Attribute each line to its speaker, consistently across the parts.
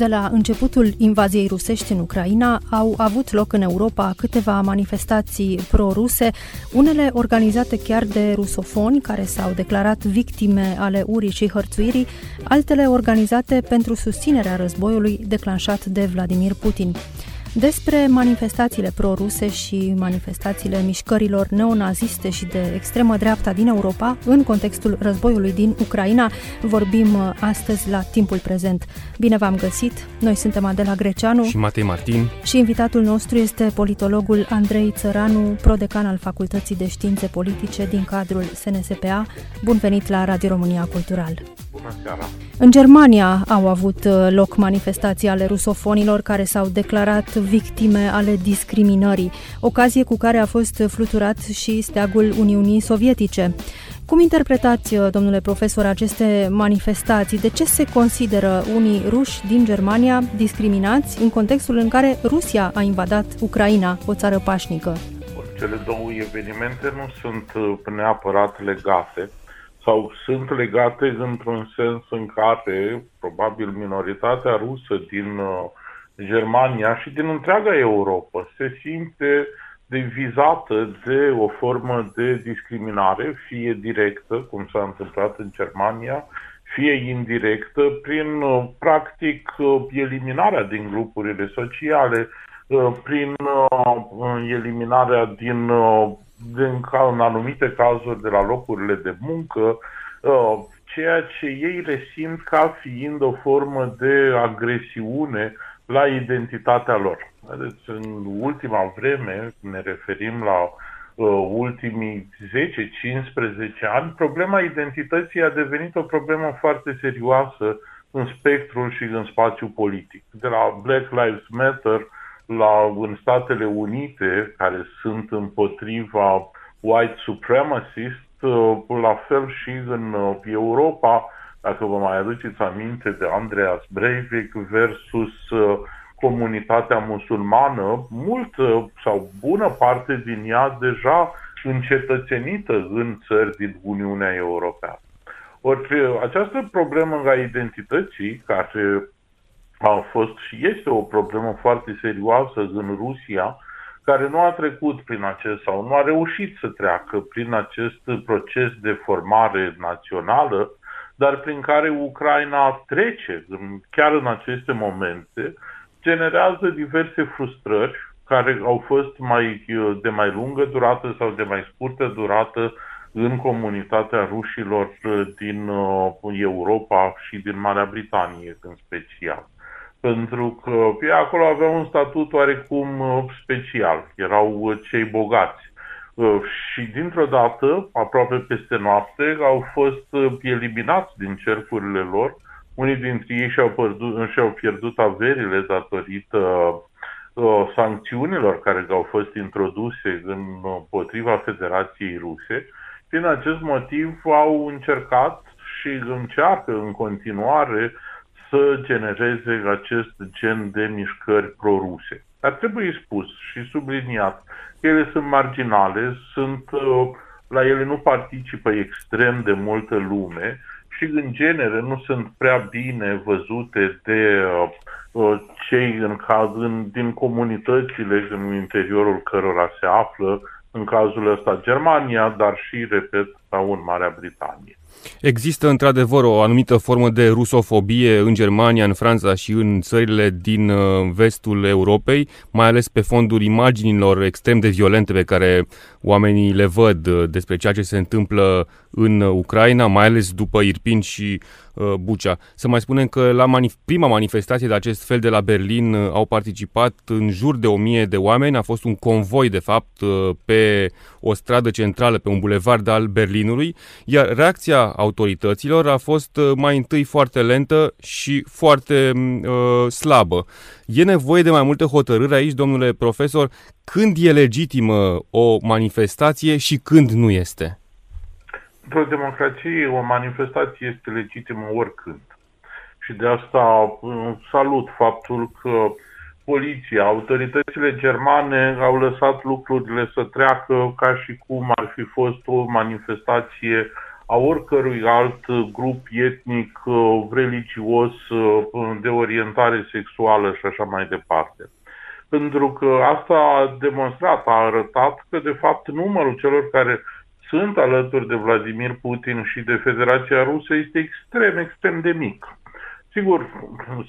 Speaker 1: De la începutul invaziei rusești în Ucraina au avut loc în Europa câteva manifestații pro-ruse, unele organizate chiar de rusofoni care s-au declarat victime ale urii și hărțuirii, altele organizate pentru susținerea războiului declanșat de Vladimir Putin. Despre manifestațiile proruse și manifestațiile mișcărilor neonaziste și de extremă dreapta din Europa în contextul războiului din Ucraina vorbim uh, astăzi la timpul prezent. Bine v-am găsit! Noi suntem Adela Greceanu
Speaker 2: și Matei Martin
Speaker 1: și invitatul nostru este politologul Andrei Țăranu, prodecan al Facultății de Științe Politice din cadrul SNSPA. Bun venit la Radio România Cultural!
Speaker 3: Bună seara!
Speaker 1: În Germania au avut uh, loc manifestații ale rusofonilor care s-au declarat victime ale discriminării, ocazie cu care a fost fluturat și steagul Uniunii Sovietice. Cum interpretați, uh, domnule profesor, aceste manifestații? De ce se consideră unii ruși din Germania discriminați în contextul în care Rusia a invadat Ucraina, o țară pașnică?
Speaker 3: Cele două evenimente nu sunt uh, neapărat legate sau sunt legate într-un sens în care probabil minoritatea rusă din uh, Germania și din întreaga Europa se simte vizată de o formă de discriminare, fie directă, cum s-a întâmplat în Germania, fie indirectă, prin uh, practic uh, eliminarea din grupurile sociale, prin eliminarea din din, în anumite cazuri de la locurile de muncă, uh, ceea ce ei resimt ca fiind o formă de agresiune la identitatea lor. Deci, în ultima vreme, ne referim la uh, ultimii 10-15 ani, problema identității a devenit o problemă foarte serioasă în spectrul și în spațiu politic. De la Black Lives Matter la, în Statele Unite, care sunt împotriva white supremacist, uh, la fel și în uh, Europa, dacă vă mai aduceți aminte de Andreas Breivik versus uh, comunitatea musulmană, multă sau bună parte din ea deja încetățenită în țări din Uniunea Europeană. Ori această problemă a identității, care a fost și este o problemă foarte serioasă în Rusia, care nu a trecut prin acest sau nu a reușit să treacă prin acest proces de formare națională, dar prin care Ucraina trece, chiar în aceste momente, generează diverse frustrări care au fost mai, de mai lungă durată sau de mai scurtă durată în comunitatea rușilor din uh, Europa și din Marea Britanie în special pentru că ei acolo aveau un statut oarecum uh, special, erau uh, cei bogați. Uh, și dintr-o dată, aproape peste noapte, au fost eliminați din cercurile lor. Unii dintre ei și-au pierdut, și-au pierdut averile datorită sancțiunilor care au fost introduse împotriva Federației Ruse. Din acest motiv au încercat și încearcă în continuare să genereze acest gen de mișcări proruse. Dar trebuie spus și subliniat că ele sunt marginale, sunt, uh, la ele nu participă extrem de multă lume și în genere nu sunt prea bine văzute de uh, uh cei în caz, în, din comunitățile în interiorul cărora se află, în cazul ăsta Germania, dar și, repet, sau în Marea Britanie.
Speaker 2: Există într-adevăr o anumită formă de rusofobie în Germania, în Franța și în țările din uh, vestul Europei, mai ales pe fondul imaginilor extrem de violente pe care oamenii le văd uh, despre ceea ce se întâmplă în Ucraina, mai ales după Irpin și uh, Bucea. Să mai spunem că la manif- prima manifestație de acest fel de la Berlin au participat în jur de o mie de oameni. A fost un convoi, de fapt, pe o stradă centrală, pe un bulevard al Berlinului, iar reacția autorităților a fost uh, mai întâi foarte lentă și foarte mm, uh, slabă. E nevoie de mai multe hotărâri aici, domnule profesor, când e legitimă o manifestație și când nu este?
Speaker 3: Într-o democrație, o manifestație este legitimă oricând. Și de asta uh, salut faptul că poliția. Autoritățile germane au lăsat lucrurile să treacă ca și cum ar fi fost o manifestație a oricărui alt grup etnic, uh, religios, uh, de orientare sexuală și așa mai departe. Pentru că asta a demonstrat, a arătat că, de fapt, numărul celor care sunt alături de Vladimir Putin și de Federația Rusă este extrem, extrem de mic. Sigur,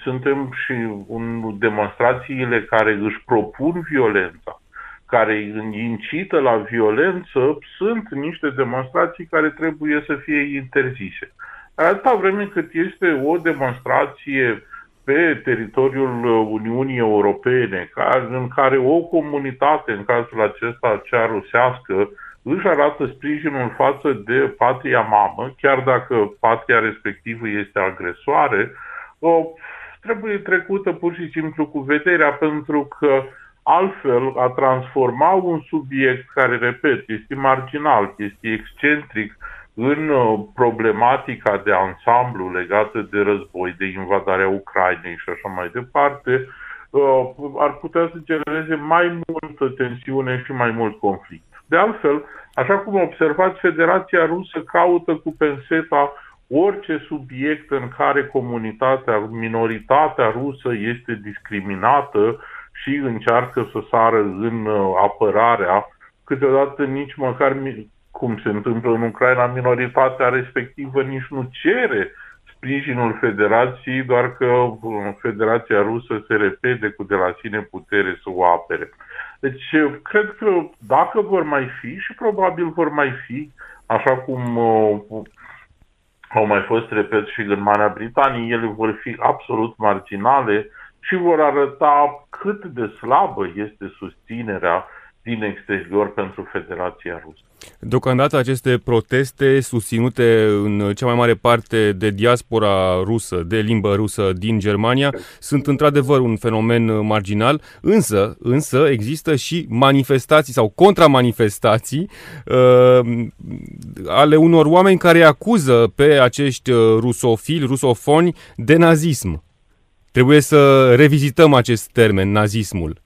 Speaker 3: suntem și în demonstrațiile care își propun violența, care incită la violență, sunt niște demonstrații care trebuie să fie interzise. Atâta vreme cât este o demonstrație pe teritoriul Uniunii Europene, în care o comunitate, în cazul acesta cea rusească, își arată sprijinul față de patria mamă, chiar dacă patria respectivă este agresoare, o, trebuie trecută pur și simplu cu vederea, pentru că altfel a transforma un subiect care, repet, este marginal, este excentric, în uh, problematica de ansamblu legată de război, de invadarea Ucrainei și așa mai departe, uh, ar putea să genereze mai multă tensiune și mai mult conflict. De altfel, așa cum observați, Federația Rusă caută cu penseta orice subiect în care comunitatea, minoritatea rusă este discriminată și încearcă să sară în uh, apărarea, câteodată nici măcar cum se întâmplă în Ucraina, minoritatea respectivă nici nu cere sprijinul Federației, doar că uh, Federația Rusă se repede cu de la sine putere să o apere. Deci, cred că dacă vor mai fi, și probabil vor mai fi, așa cum uh, au mai fost, repet, și în Marea Britanie, ele vor fi absolut marginale și vor arăta cât de slabă este susținerea din exterior pentru Federația Rusă.
Speaker 2: Deocamdată aceste proteste susținute în cea mai mare parte de diaspora rusă, de limbă rusă din Germania, sunt într-adevăr un fenomen marginal, însă, însă există și manifestații sau contramanifestații uh, ale unor oameni care acuză pe acești rusofili, rusofoni de nazism. Trebuie să revizităm acest termen, nazismul.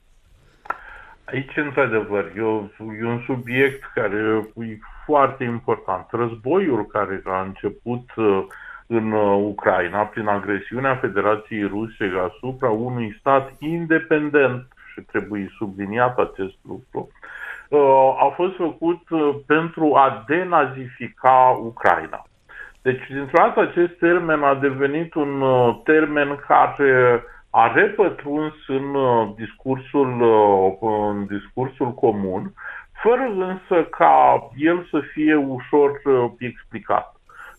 Speaker 3: Aici, într-adevăr, e, o, e un subiect care e foarte important. Războiul care a început uh, în uh, Ucraina prin agresiunea Federației Ruse asupra unui stat independent, și trebuie subliniat acest lucru, uh, a fost făcut pentru a denazifica Ucraina. Deci, dintr-o dată, acest termen a devenit un termen care a repătruns în uh, discursul, uh, în discursul comun, fără însă ca el să fie ușor uh, explicat.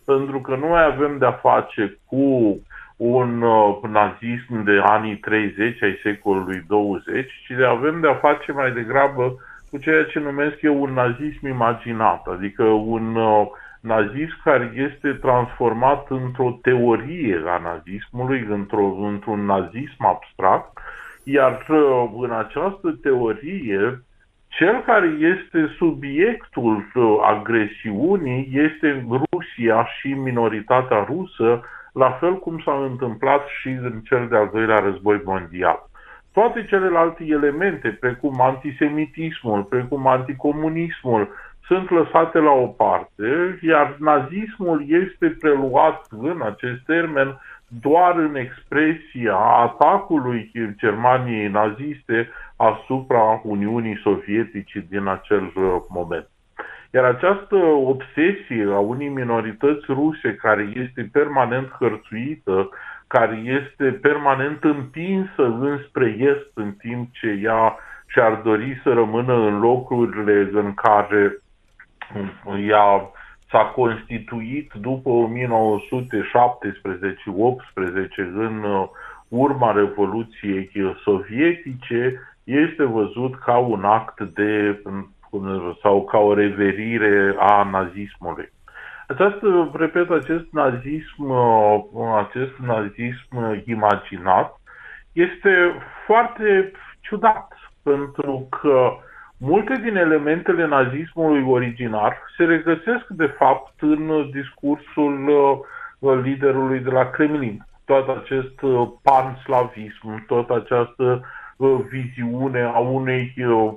Speaker 3: Pentru că nu mai avem de-a face cu un nazism de anii 30 ai secolului 20, ci de avem de-a face mai degrabă cu ceea ce numesc eu un nazism imaginat, adică un uh, nazism care este transformat într-o teorie a nazismului, într-o, într-un nazism abstract, iar uh, în această teorie, cel care este subiectul uh, agresiunii este Rusia și minoritatea rusă, la fel cum s-a întâmplat și în cel de-al doilea război mondial. Toate celelalte elemente, precum antisemitismul, precum anticomunismul, sunt lăsate la o parte, iar nazismul este preluat în acest termen doar în expresia atacului Germaniei naziste asupra Uniunii Sovietice din acel uh, moment. Iar această obsesie a unei minorități ruse care este permanent hărțuită, care este permanent împinsă înspre est în timp ce ea și-ar dori să rămână în locurile în care ea s-a constituit după 1917-18 în uh, urma Revoluției Sovietice, este văzut ca un act de sau ca o reverire a nazismului. Această, repet, acest nazism, uh, acest nazism imaginat este foarte ciudat, pentru că Multe din elementele nazismului originar se regăsesc, de fapt, în discursul uh, liderului de la Kremlin. Tot acest uh, panslavism, tot această viziune a unei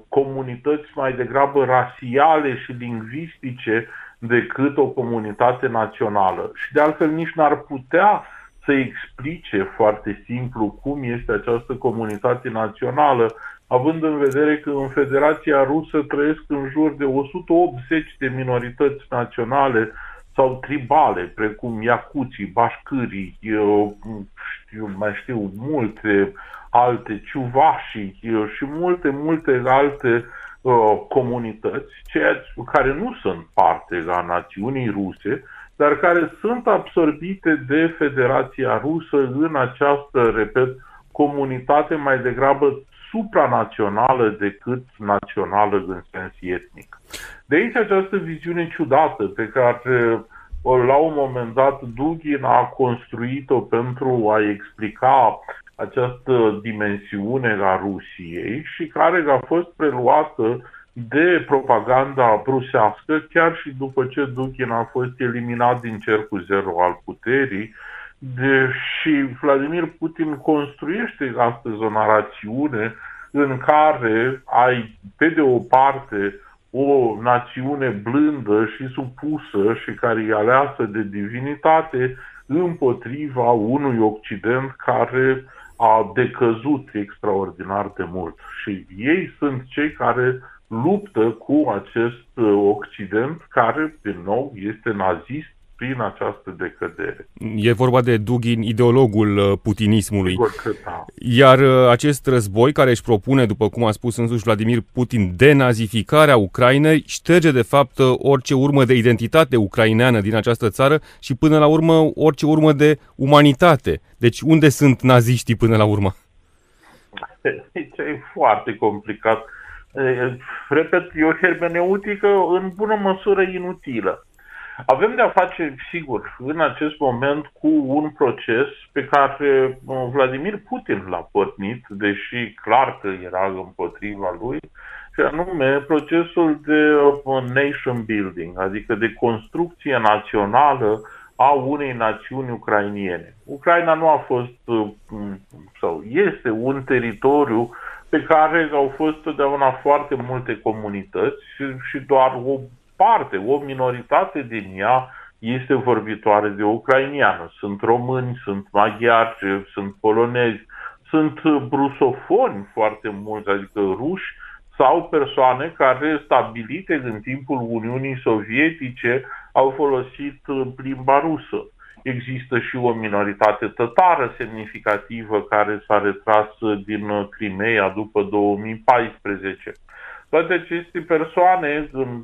Speaker 3: comunități mai degrabă rasiale și lingvistice decât o comunitate națională. Și de altfel nici n-ar putea să explice foarte simplu cum este această comunitate națională, având în vedere că în Federația Rusă trăiesc în jur de 180 de minorități naționale sau tribale, precum iacuții, bașcârii, eu, știu, mai știu, multe alte, ciuvașii și multe, multe alte uh, comunități, ceea care nu sunt parte a națiunii ruse, dar care sunt absorbite de Federația Rusă în această, repet, comunitate mai degrabă supranațională decât națională în sens etnic. De aici această viziune ciudată pe care la un moment dat Dugin a construit-o pentru a explica această dimensiune a Rusiei și care a fost preluată de propaganda rusească, chiar și după ce Dugin a fost eliminat din cercul zero al puterii, de, și Vladimir Putin construiește astăzi o narațiune în care ai, pe de o parte, o națiune blândă și supusă și care e aleasă de divinitate împotriva unui Occident care a decăzut extraordinar de mult. Și ei sunt cei care luptă cu acest uh, Occident care, din nou, este nazist prin această decădere.
Speaker 2: E vorba de Dugin, ideologul uh, putinismului.
Speaker 3: da.
Speaker 2: Iar uh, acest război care își propune, după cum a spus însuși Vladimir Putin, denazificarea Ucrainei, șterge de fapt orice urmă de identitate ucraineană din această țară și până la urmă orice urmă de umanitate. Deci unde sunt naziștii până la urmă?
Speaker 3: E foarte complicat repet, e o hermeneutică în bună măsură inutilă. Avem de-a face, sigur, în acest moment cu un proces pe care Vladimir Putin l-a pornit, deși clar că era împotriva lui, și anume procesul de nation building, adică de construcție națională a unei națiuni ucrainiene. Ucraina nu a fost sau este un teritoriu pe care au fost totdeauna foarte multe comunități și, și doar o parte, o minoritate din ea este vorbitoare de ucrainiană. Sunt români, sunt maghiari, sunt polonezi, sunt brusofoni foarte mulți, adică ruși sau persoane care, stabilite în timpul Uniunii Sovietice, au folosit limba rusă. Există și o minoritate tătară semnificativă care s-a retras din Crimea după 2014. Toate aceste persoane, în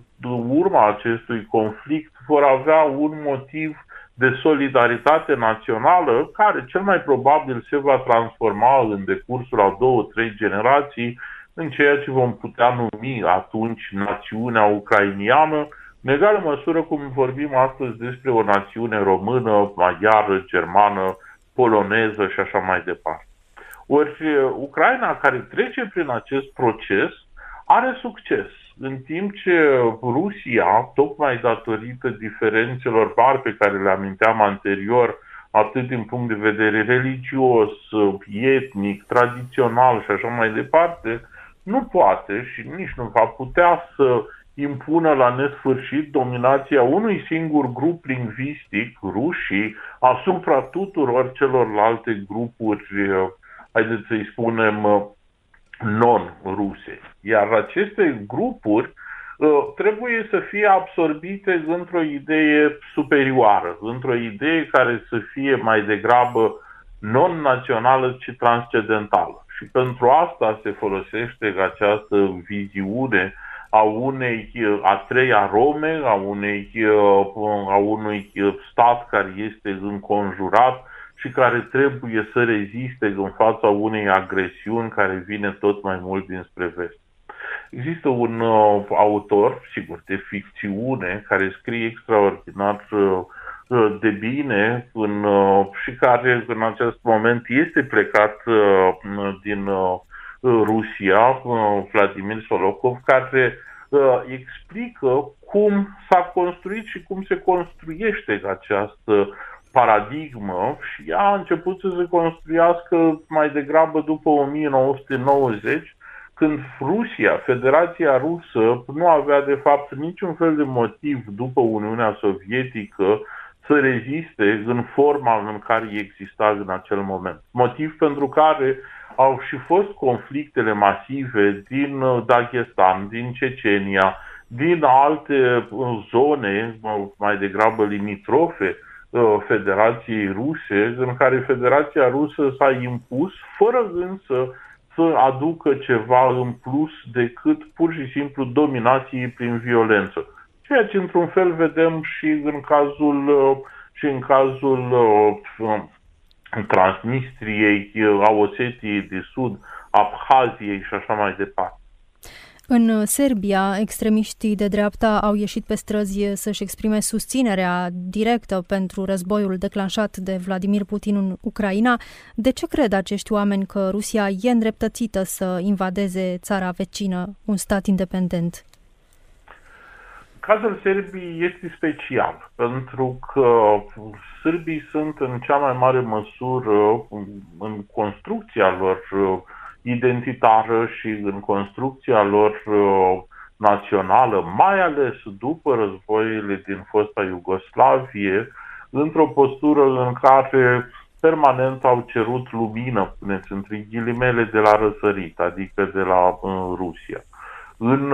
Speaker 3: urma acestui conflict, vor avea un motiv de solidaritate națională care cel mai probabil se va transforma în decursul a două, trei generații în ceea ce vom putea numi atunci națiunea ucrainiană, în egală măsură cum vorbim astăzi despre o națiune română, maghiară, germană, poloneză și așa mai departe. Ori Ucraina, care trece prin acest proces, are succes, în timp ce Rusia, tocmai datorită diferențelor mari pe care le aminteam anterior, atât din punct de vedere religios, etnic, tradițional și așa mai departe, nu poate și nici nu va putea să impună la nesfârșit dominația unui singur grup lingvistic, rușii, asupra tuturor celorlalte grupuri, eh, haideți să-i spunem, eh, non-ruse. Iar aceste grupuri eh, trebuie să fie absorbite într-o idee superioară, într-o idee care să fie mai degrabă non-națională, ci transcendentală. Și pentru asta se folosește această viziune a unei a treia Rome, a, unei, a unui stat care este înconjurat și care trebuie să reziste în fața unei agresiuni care vine tot mai mult dinspre vest. Există un uh, autor, sigur, de ficțiune, care scrie extraordinar uh, de bine în, uh, și care în acest moment este plecat uh, din uh, Rusia, Vladimir Solokov, care explică cum s-a construit și cum se construiește această paradigmă și ea a început să se construiască mai degrabă după 1990, când Rusia, Federația Rusă, nu avea de fapt niciun fel de motiv după Uniunea Sovietică să reziste în forma în care exista în acel moment. Motiv pentru care au și fost conflictele masive din Dagestan, din Cecenia, din alte uh, zone, mai degrabă limitrofe, uh, Federației Ruse, în care Federația Rusă s-a impus, fără însă să aducă ceva în plus decât pur și simplu dominației prin violență. Ceea ce într-un fel vedem și în cazul uh, și în cazul Transnistriei, a Osetiei de Sud, Abhaziei și așa mai departe.
Speaker 1: În Serbia, extremiștii de dreapta au ieșit pe străzi să-și exprime susținerea directă pentru războiul declanșat de Vladimir Putin în Ucraina. De ce cred acești oameni că Rusia e îndreptățită să invadeze țara vecină, un stat independent?
Speaker 3: Cazul Serbiei este special, pentru că sârbii sunt în cea mai mare măsură în construcția lor identitară și în construcția lor uh, națională, mai ales după războiile din fosta Iugoslavie, într-o postură în care permanent au cerut lumină, puneți între ghilimele, de la răsărit, adică de la uh, Rusia. În 1877-1878,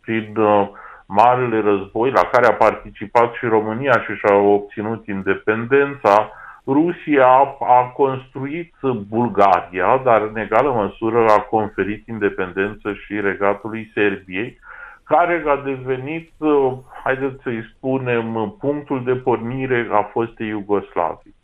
Speaker 3: prin uh, Marele Război, la care a participat și România și și-a obținut independența, Rusia a construit Bulgaria, dar în egală măsură a conferit independență și regatului Serbiei, care a devenit, uh, haideți să-i spunem, punctul de pornire a fostei Iugoslavii.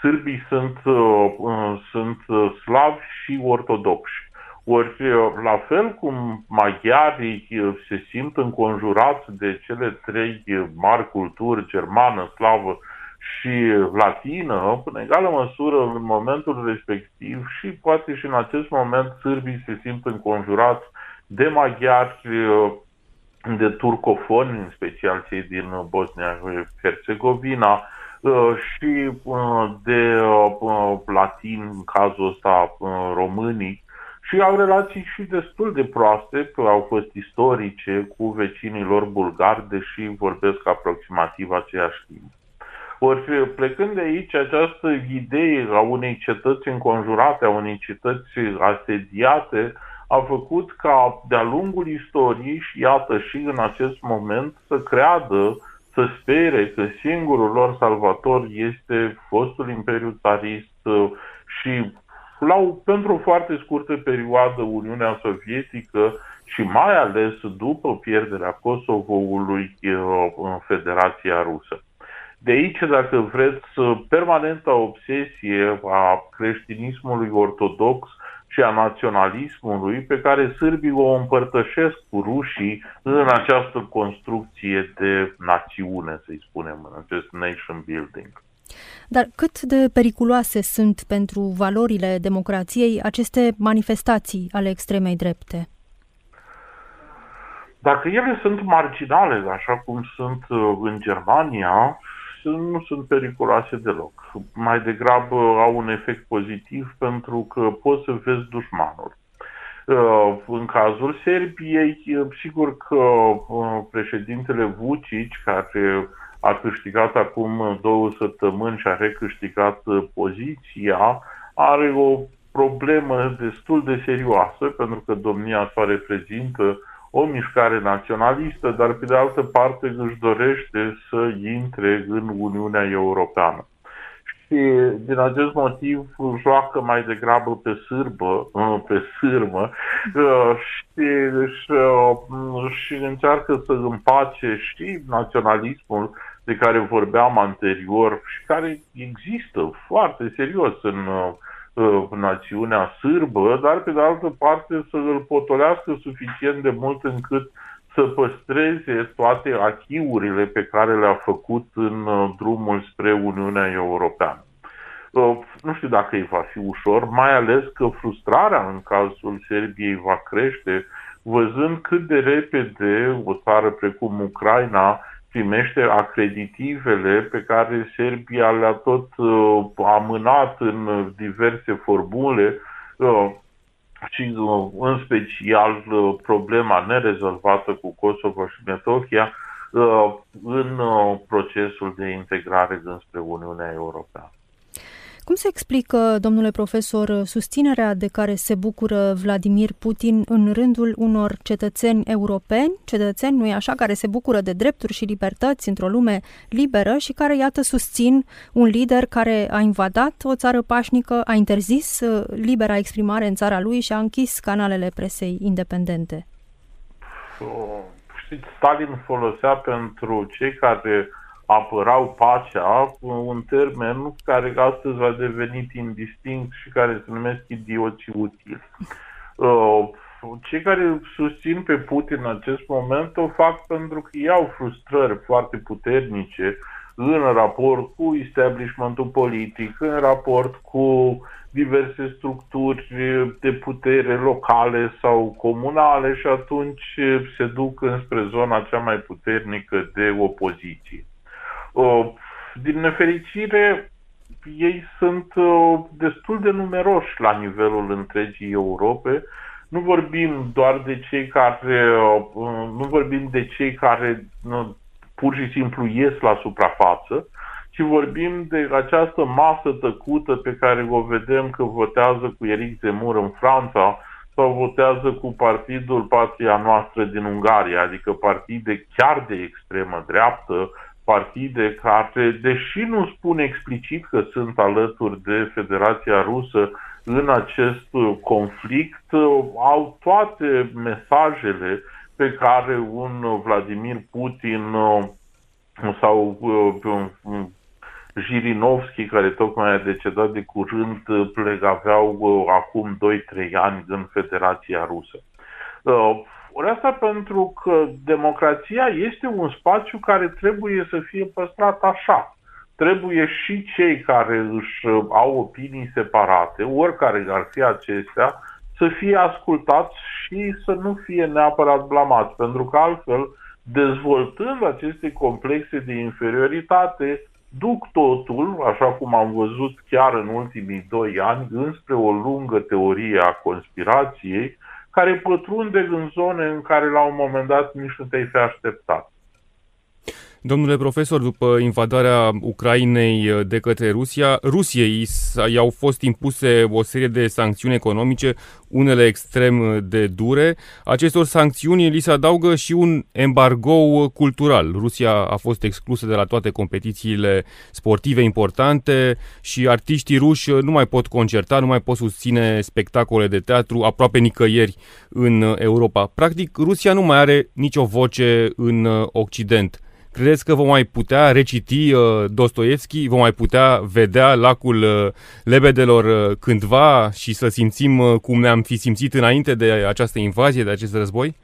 Speaker 3: Sârbii sunt, uh, uh, sunt slavi și ortodoxi. Ori, la fel cum maghiarii se simt înconjurați de cele trei mari culturi, germană, slavă și latină, în egală măsură, în momentul respectiv și poate și în acest moment sârbii se simt înconjurați de maghiari, de turcofoni, în special cei din Bosnia-Herzegovina, și de latin, în cazul ăsta românii, și au relații și destul de proaste, că au fost istorice cu vecinii lor bulgari, deși vorbesc aproximativ aceeași limbă. Ori plecând de aici, această idee a unei cetăți înconjurate, a unei cetăți asediate, a făcut ca de-a lungul istoriei și iată și în acest moment să creadă, să spere că singurul lor salvator este fostul imperiu țarist și la, pentru o foarte scurtă perioadă Uniunea Sovietică și mai ales după pierderea Kosovoului în Federația Rusă. De aici, dacă vreți, permanenta obsesie a creștinismului ortodox și a naționalismului pe care sârbii o împărtășesc cu rușii în această construcție de națiune, să-i spunem, în acest nation building.
Speaker 1: Dar cât de periculoase sunt pentru valorile democrației aceste manifestații ale extremei drepte?
Speaker 3: Dacă ele sunt marginale, așa cum sunt uh, în Germania, nu sunt periculoase deloc. Mai degrabă au un efect pozitiv pentru că poți să vezi dușmanul. Uh, în cazul Serbiei, sigur că uh, președintele Vucic, care a câștigat acum două săptămâni și a recâștigat uh, poziția, are o problemă destul de serioasă, pentru că domnia sa reprezintă o mișcare naționalistă, dar pe de altă parte își dorește să intre în Uniunea Europeană. Și din acest motiv joacă mai degrabă pe sârbă, pe sârmă uh, și, și, uh, și încearcă să împace și naționalismul de care vorbeam anterior și care există foarte serios în uh, Uh, națiunea sârbă, dar pe de altă parte să îl potolească suficient de mult încât să păstreze toate achiurile pe care le-a făcut în uh, drumul spre Uniunea Europeană. Uh, nu știu dacă îi va fi ușor, mai ales că frustrarea în cazul Serbiei va crește, văzând cât de repede o țară precum Ucraina primește acreditivele pe care Serbia le-a tot uh, amânat în diverse formule uh, și uh, în special uh, problema nerezolvată cu Kosovo și Metohia uh, în uh, procesul de integrare înspre Uniunea Europeană.
Speaker 1: Cum se explică, domnule profesor, susținerea de care se bucură Vladimir Putin în rândul unor cetățeni europeni, cetățeni, nu așa, care se bucură de drepturi și libertăți într-o lume liberă și care, iată, susțin un lider care a invadat o țară pașnică, a interzis uh, libera exprimare în țara lui și a închis canalele presei independente?
Speaker 3: Știți, Stalin folosea pentru cei care apărau pacea, un termen care astăzi a devenit indistinct și care se numesc idioți utili. Uh, cei care susțin pe Putin în acest moment o fac pentru că ei au frustrări foarte puternice în raport cu establishmentul politic, în raport cu diverse structuri de putere locale sau comunale și atunci se duc înspre zona cea mai puternică de opoziție. Din nefericire, ei sunt destul de numeroși la nivelul întregii Europe. Nu vorbim doar de cei care nu vorbim de cei care pur și simplu ies la suprafață, ci vorbim de această masă tăcută pe care o vedem că votează cu Eric Zemur în Franța sau votează cu partidul Patria Noastră din Ungaria, adică partide chiar de extremă dreaptă, partide care, deși nu spun explicit că sunt alături de Federația Rusă în acest conflict, au toate mesajele pe care un Vladimir Putin uh, sau uh, Jirinovski, care tocmai a decedat de curând, le aveau uh, acum 2-3 ani în Federația Rusă. Ori asta pentru că democrația este un spațiu care trebuie să fie păstrat așa. Trebuie și cei care își au opinii separate, oricare ar fi acestea, să fie ascultați și să nu fie neapărat blamați, pentru că altfel, dezvoltând aceste complexe de inferioritate, duc totul, așa cum am văzut chiar în ultimii doi ani, înspre o lungă teorie a conspirației, care pătrunde în zone în care la un moment dat nici nu te-ai fi așteptat.
Speaker 2: Domnule profesor, după invadarea Ucrainei uh, de către Rusia, Rusiei i-au fost impuse o serie de sancțiuni economice, unele extrem uh, de dure. Acestor sancțiuni li se adaugă și un embargo uh, cultural. Rusia a fost exclusă de la toate competițiile sportive importante și artiștii ruși nu mai pot concerta, nu mai pot susține spectacole de teatru aproape nicăieri în Europa. Practic, Rusia nu mai are nicio voce în Occident. Credeți că vom mai putea reciti uh, Dostoevski, vom mai putea vedea lacul uh, lebedelor uh, cândva și să simțim uh, cum ne-am fi simțit înainte de această invazie, de acest război?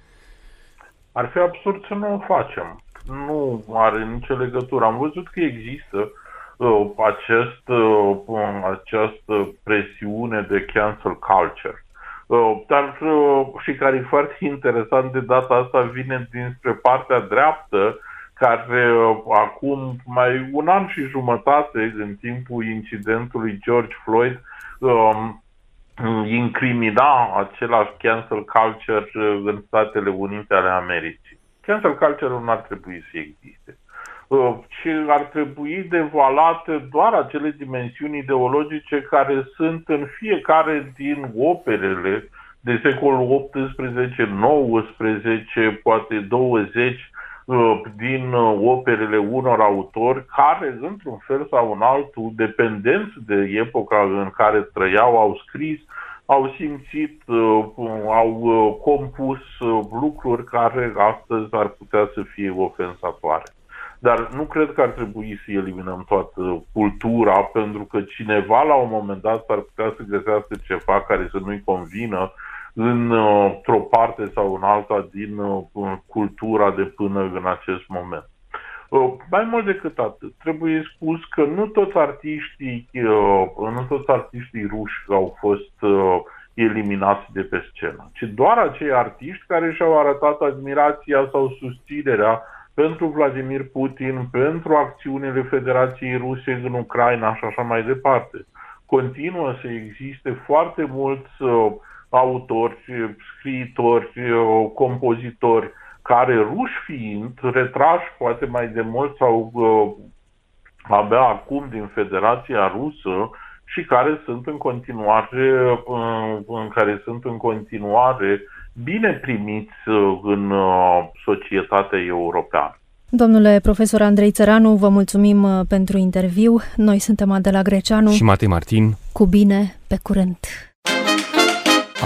Speaker 3: Ar fi absurd să nu o facem. Nu are nicio legătură. Am văzut că există uh, acest, uh, această presiune de cancel culture. Uh, dar uh, și care e foarte interesant de data asta vine dinspre partea dreaptă care uh, acum mai un an și jumătate, în timpul incidentului George Floyd, um, incrimina același cancel culture uh, în Statele Unite ale Americii. Cancel culture nu ar trebui să existe. Uh, ci ar trebui devalate doar acele dimensiuni ideologice care sunt în fiecare din operele de secolul XVIII, XIX, poate 20, Uh, din uh, operele unor autori care, într-un fel sau în altul, dependenți de epoca în care trăiau, au scris, au simțit, uh, au compus lucruri care astăzi ar putea să fie ofensatoare. Dar nu cred că ar trebui să eliminăm toată cultura, pentru că cineva la un moment dat ar putea să găsească ceva care să nu-i convină într-o parte sau în alta din uh, cultura de până în acest moment. Uh, mai mult decât atât, trebuie spus că nu toți artiștii, uh, nu toți artiștii ruși au fost eliminați de pe scenă, ci doar acei artiști care și-au arătat admirația sau susținerea pentru Vladimir Putin, pentru acțiunile Federației Ruse în Ucraina și așa mai departe. Continuă să existe foarte mulți uh, autori, scriitori, uh, compozitori, care ruși fiind, retrași poate mai de mult sau uh, abia acum din Federația Rusă și care sunt în continuare, uh, în care sunt în continuare bine primiți uh, în uh, societatea europeană.
Speaker 1: Domnule profesor Andrei Țăranu, vă mulțumim uh, pentru interviu. Noi suntem Adela Greceanu
Speaker 2: și Matei Martin.
Speaker 1: Cu bine, pe curând.